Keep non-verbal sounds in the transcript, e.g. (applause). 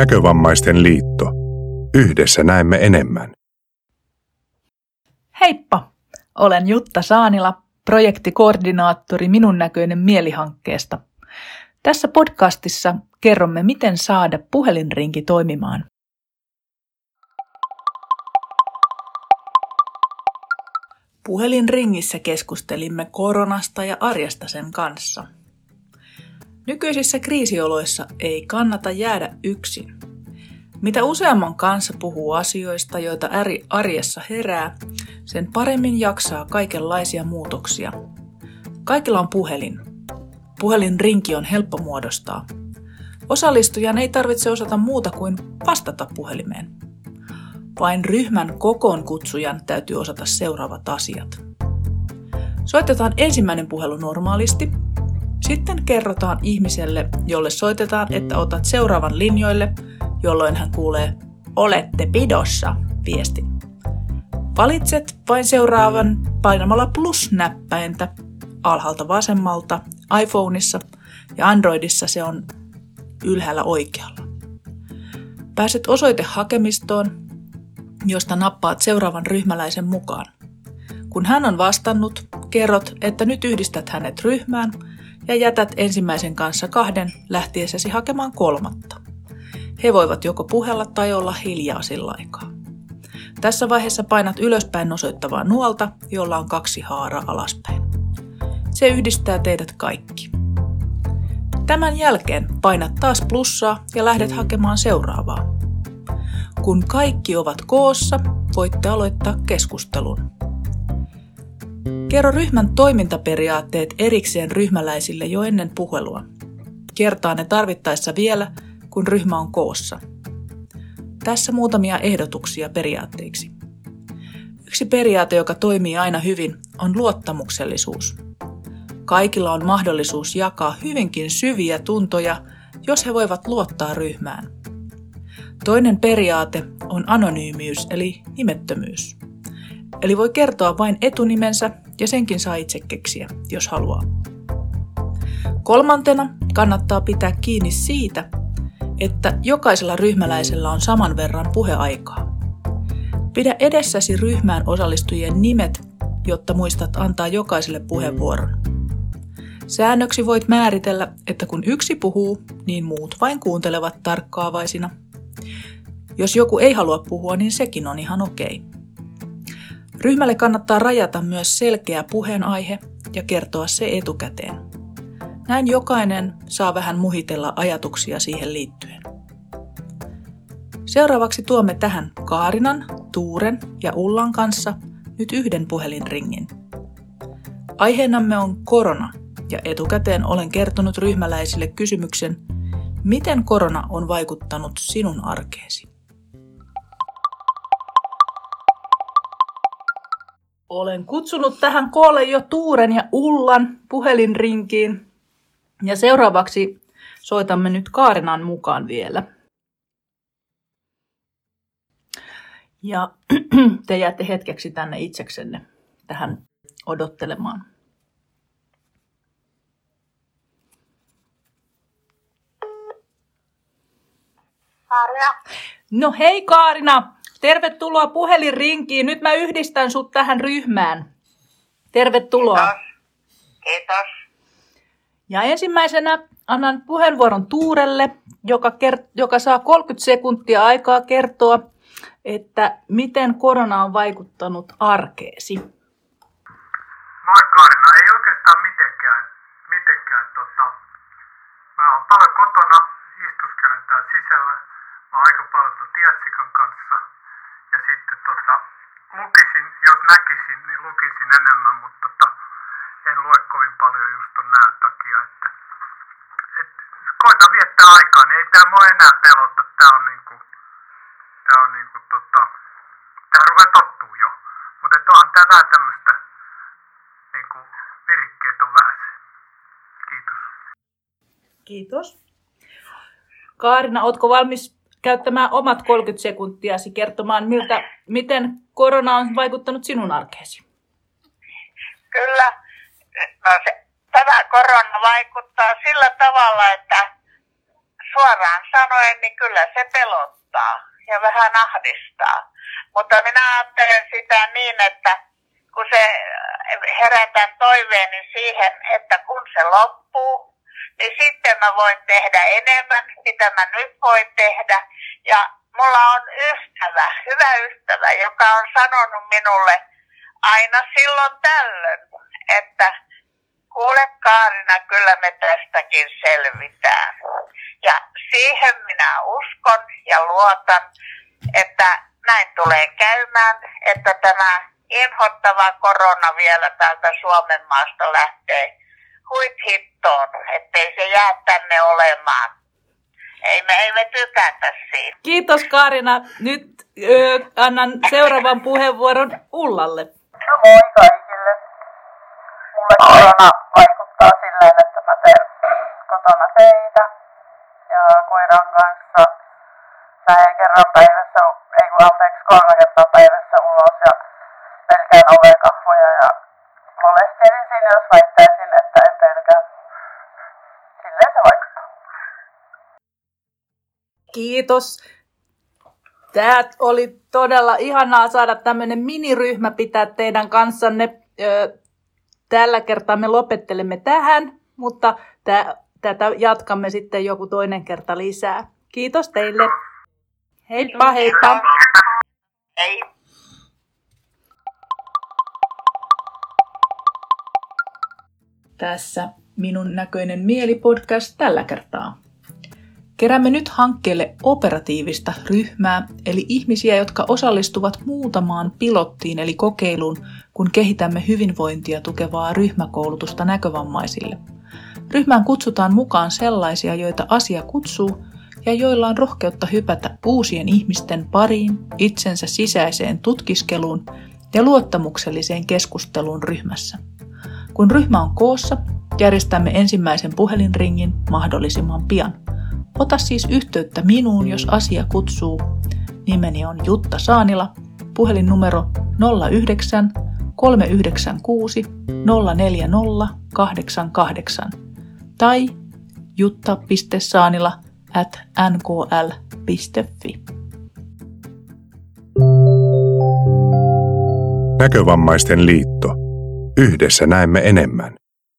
Näkövammaisten liitto. Yhdessä näemme enemmän. Heippa! Olen Jutta Saanila, projektikoordinaattori Minun näköinen mielihankkeesta. Tässä podcastissa kerromme, miten saada puhelinrinki toimimaan. Puhelinringissä keskustelimme koronasta ja arjesta sen kanssa. Nykyisissä kriisioloissa ei kannata jäädä yksin. Mitä useamman kanssa puhuu asioista, joita äri arjessa herää, sen paremmin jaksaa kaikenlaisia muutoksia. Kaikilla on puhelin. Puhelinrinki on helppo muodostaa. Osallistujan ei tarvitse osata muuta kuin vastata puhelimeen. Vain ryhmän kokoon kutsujan täytyy osata seuraavat asiat. Soitetaan ensimmäinen puhelu normaalisti. Sitten kerrotaan ihmiselle, jolle soitetaan, että otat seuraavan linjoille, jolloin hän kuulee Olette pidossa viesti. Valitset vain seuraavan painamalla plus-näppäintä alhaalta vasemmalta iPhoneissa ja Androidissa se on ylhäällä oikealla. Pääset osoitehakemistoon josta nappaat seuraavan ryhmäläisen mukaan. Kun hän on vastannut, kerrot, että nyt yhdistät hänet ryhmään ja jätät ensimmäisen kanssa kahden lähtiessäsi hakemaan kolmatta. He voivat joko puhella tai olla hiljaa sillä aikaa. Tässä vaiheessa painat ylöspäin osoittavaa nuolta, jolla on kaksi haaraa alaspäin. Se yhdistää teidät kaikki. Tämän jälkeen painat taas plussaa ja lähdet hakemaan seuraavaa. Kun kaikki ovat koossa, voitte aloittaa keskustelun. Kerro ryhmän toimintaperiaatteet erikseen ryhmäläisille jo ennen puhelua. Kertaa ne tarvittaessa vielä, kun ryhmä on koossa. Tässä muutamia ehdotuksia periaatteiksi. Yksi periaate, joka toimii aina hyvin, on luottamuksellisuus. Kaikilla on mahdollisuus jakaa hyvinkin syviä tuntoja, jos he voivat luottaa ryhmään – Toinen periaate on anonyymiys eli nimettömyys. Eli voi kertoa vain etunimensä ja senkin saa itse keksiä, jos haluaa. Kolmantena kannattaa pitää kiinni siitä, että jokaisella ryhmäläisellä on saman verran puheaikaa. Pidä edessäsi ryhmään osallistujien nimet, jotta muistat antaa jokaiselle puheenvuoron. Säännöksi voit määritellä, että kun yksi puhuu, niin muut vain kuuntelevat tarkkaavaisina – jos joku ei halua puhua, niin sekin on ihan okei. Ryhmälle kannattaa rajata myös selkeä puheenaihe ja kertoa se etukäteen. Näin jokainen saa vähän muhitella ajatuksia siihen liittyen. Seuraavaksi tuomme tähän Kaarinan, Tuuren ja Ullan kanssa nyt yhden puhelinringin. Aiheenamme on korona ja etukäteen olen kertonut ryhmäläisille kysymyksen, miten korona on vaikuttanut sinun arkeesi. Olen kutsunut tähän koolle jo Tuuren ja Ullan puhelinrinkiin. Ja seuraavaksi soitamme nyt Kaarinan mukaan vielä. Ja (clears throat) te jäätte hetkeksi tänne itseksenne tähän odottelemaan. Kaarina. No hei Kaarina! Tervetuloa puhelinrinkiin. Nyt mä yhdistän sut tähän ryhmään. Tervetuloa. Kiitos. Kiitos. Ja ensimmäisenä annan puheenvuoron Tuurelle, joka, kert- joka saa 30 sekuntia aikaa kertoa, että miten korona on vaikuttanut arkeesi. Moi Karina, ei oikeastaan mitenkään. mitenkään tota, mä oon paljon kotona, istuskelen täällä sisällä. Mä oon aika paljon Tietsikan kanssa ja sitten tota, lukisin, jos näkisin, niin lukisin enemmän, mutta tota, en lue kovin paljon just ton näön takia, että et, koitan viettää aikaa, niin ei tää mua enää pelota, tää on niinku, tää on niinku tota, tää rupeaa tottuu jo, mutta et onhan tää vähän tämmöstä niinku virikkeet on vähän se. Kiitos. Kiitos. Kaarina, ootko valmis käyttämään omat 30 sekuntiasi kertomaan, miltä, miten korona on vaikuttanut sinun arkeesi. Kyllä. No se, tämä korona vaikuttaa sillä tavalla, että suoraan sanoen niin kyllä se pelottaa ja vähän ahdistaa. Mutta minä ajattelen sitä niin, että kun se herätän toiveeni siihen, että kun se loppuu, niin sitten mä voin tehdä enemmän, mitä mä nyt voin tehdä. Ja mulla on ystävä, hyvä ystävä, joka on sanonut minulle aina silloin tällöin, että kuule Kaarina, kyllä me tästäkin selvitään. Ja siihen minä uskon ja luotan, että näin tulee käymään, että tämä inhottava korona vielä täältä Suomen maasta lähtee huit hittoon, ettei se jää tänne olemaan. Ei me, ei me tykätä siitä. Kiitos Kaarina. Nyt ö, annan seuraavan puheenvuoron Ullalle. No moi kaikille. Mulle korona vaikuttaa silleen, että mä teen kotona töitä ja koiran kanssa lähden kerran päivässä, ei kun anteeksi, kolme kertaa päivässä ulos ja pelkään ovekahvoja ja valehtelin jos väittäisin, että en pelkää. Silleen se vaikuttaa. Kiitos. Tämä oli todella ihanaa saada tämmöinen miniryhmä pitää teidän kanssanne. Tällä kertaa me lopettelemme tähän, mutta tätä jatkamme sitten joku toinen kerta lisää. Kiitos teille. Heippa, heippa. Ei Tässä minun näköinen mielipodcast tällä kertaa. Keräämme nyt hankkeelle operatiivista ryhmää, eli ihmisiä, jotka osallistuvat muutamaan pilottiin eli kokeiluun, kun kehitämme hyvinvointia tukevaa ryhmäkoulutusta näkövammaisille. Ryhmään kutsutaan mukaan sellaisia, joita asia kutsuu ja joilla on rohkeutta hypätä uusien ihmisten pariin, itsensä sisäiseen tutkiskeluun ja luottamukselliseen keskusteluun ryhmässä. Kun ryhmä on koossa, järjestämme ensimmäisen puhelinringin mahdollisimman pian. Ota siis yhteyttä minuun, jos asia kutsuu. Nimeni on Jutta Saanila, puhelinnumero 09 396 04088 tai jutta.saanila at nkl.fi. Näkövammaisten liitto. Yhdessä näemme enemmän.